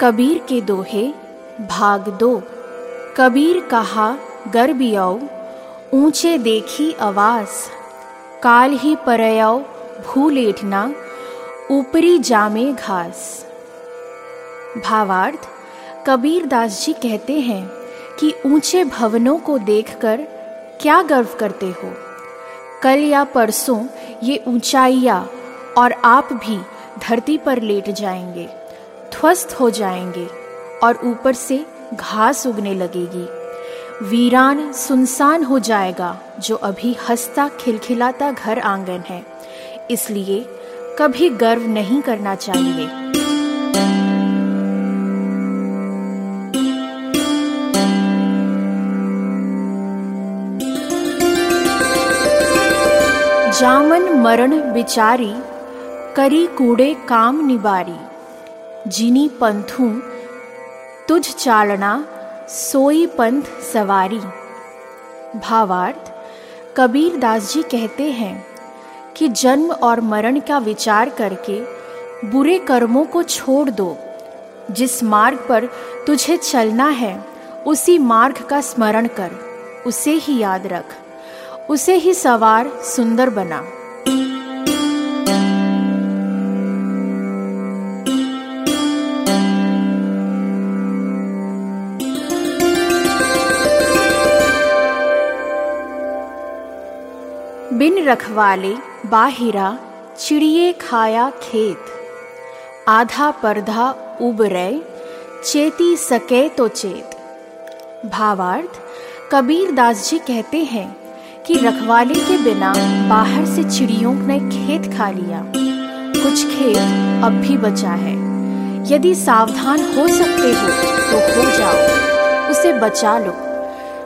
कबीर के दोहे, भाग दो। कबीर कहा गर्बियाओ ऊँचे देखी आवाज़। काल ही परयाओ भूलेठना ऊपरी जामे घास। भावार्थ, कबीर दास जी कहते हैं कि ऊँचे भवनों को देखकर क्या गर्व करते हो? कल या परसों ये ऊंचाइयाँ और आप भी धरती पर लेट जाएँगे। ध्वस्त हो जाएँगे और ऊपर से घास उगने लगेगी। वीरान सुनसान हो जाएगा, जो अभी हंसता खिलखिलाता घर आँगन है। इसलिए कभी गर्व नहीं करना चाहिए। जामन मरण बिचारी, करी कूड़े काम निबारी। जिनी पंथू, तुझ चालना सोई पंथ सवारी। भावार्थ कबीर दास जी कहते हैं कि जन्म और मरण का विचार करके बुरे कर्मों को छोड़ दो। जिस मार्ग पर तुझे चलना है, उसी मार्ग का स्मरण कर, उसे ही याद रख, उसे ही सवार सुंदर बना। बिन रखवाले बाहिरा चिड़िए खाया खेत। आधा परधा उबरे चेती सके तो चेत। भावार्थ, कबीर दास जी कहते हैं कि रखवाले के बिना बाहर से चिड़ियों ने खेत खा लिया। कुछ खेत अब भी बचा है। यदि सावधान हो सकते हो तो हो जाओ। उसे बचा लो।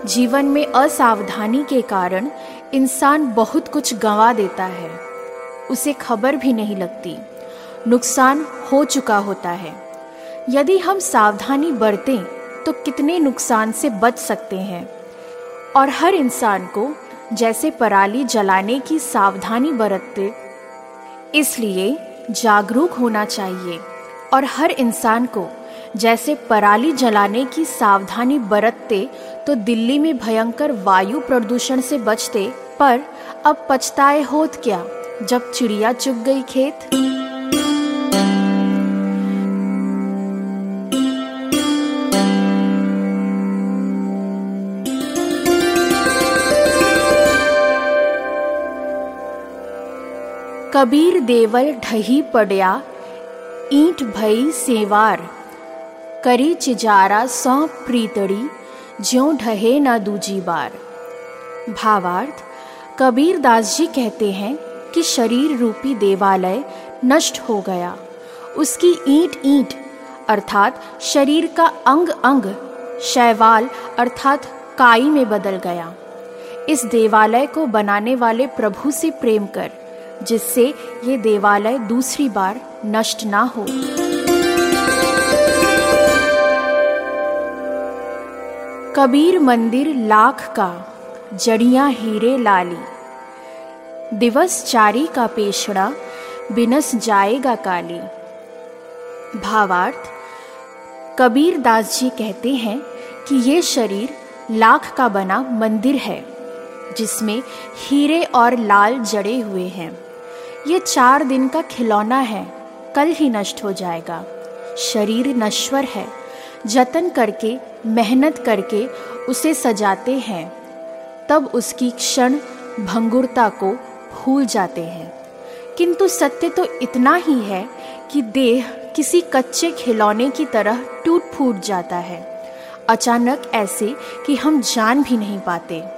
जीवन में असावधानी के कारण इंसान बहुत कुछ गंवा देता है। उसे खबर भी नहीं लगती। नुकसान हो चुका होता है। यदि हम सावधानी बरतें तो कितने नुकसान से बच सकते हैं। और हर इंसान को जैसे पराली जलाने की सावधानी बरतते, इसलिए जागरूक होना चाहिए। और हर इंसान को जैसे पराली जलाने की सावधानी बरतते तो दिल्ली में भयंकर वायु प्रदूषण से बचते। पर अब पछताए होत क्या, जब चिड़िया चुग गई खेत? कबीर देवल ढही पड़या, ईंट भई सेवार। करी चिजारा सौ प्रीतड़ी, ज्यों ढहे न दूजी बार। भावार्थ कबीर दास जी कहते हैं कि शरीर रूपी देवालय नष्ट हो गया। उसकी ईंट ईंट, अर्थात शरीर का अंग अंग, शैवाल, अर्थात काई में बदल गया। इस देवालय को बनाने वाले प्रभु से प्रेम कर, जिससे ये देवालय दूसरी बार नष्ट ना हो। कबीर मंदिर लाख का, जड़ियाँ हीरे लाली। दिवस चारी का पेशड़ा, बिनस जाएगा काली। भावार्थ, कबीर दास जी कहते हैं कि ये शरीर लाख का बना मंदिर है, जिसमें हीरे और लाल जड़े हुए हैं। ये चार दिन का खिलौना है, कल ही नष्ट हो जाएगा। शरीर नश्वर है। जतन करके, मेहनत करके उसे सजाते हैं। तब उसकी क्षण भंगुरता को भूल जाते हैं। किंतु सत्य तो इतना ही है कि देह किसी कच्चे खिलौने की तरह टूट फूट जाता है। अचानक ऐसे कि हम जान भी नहीं पाते।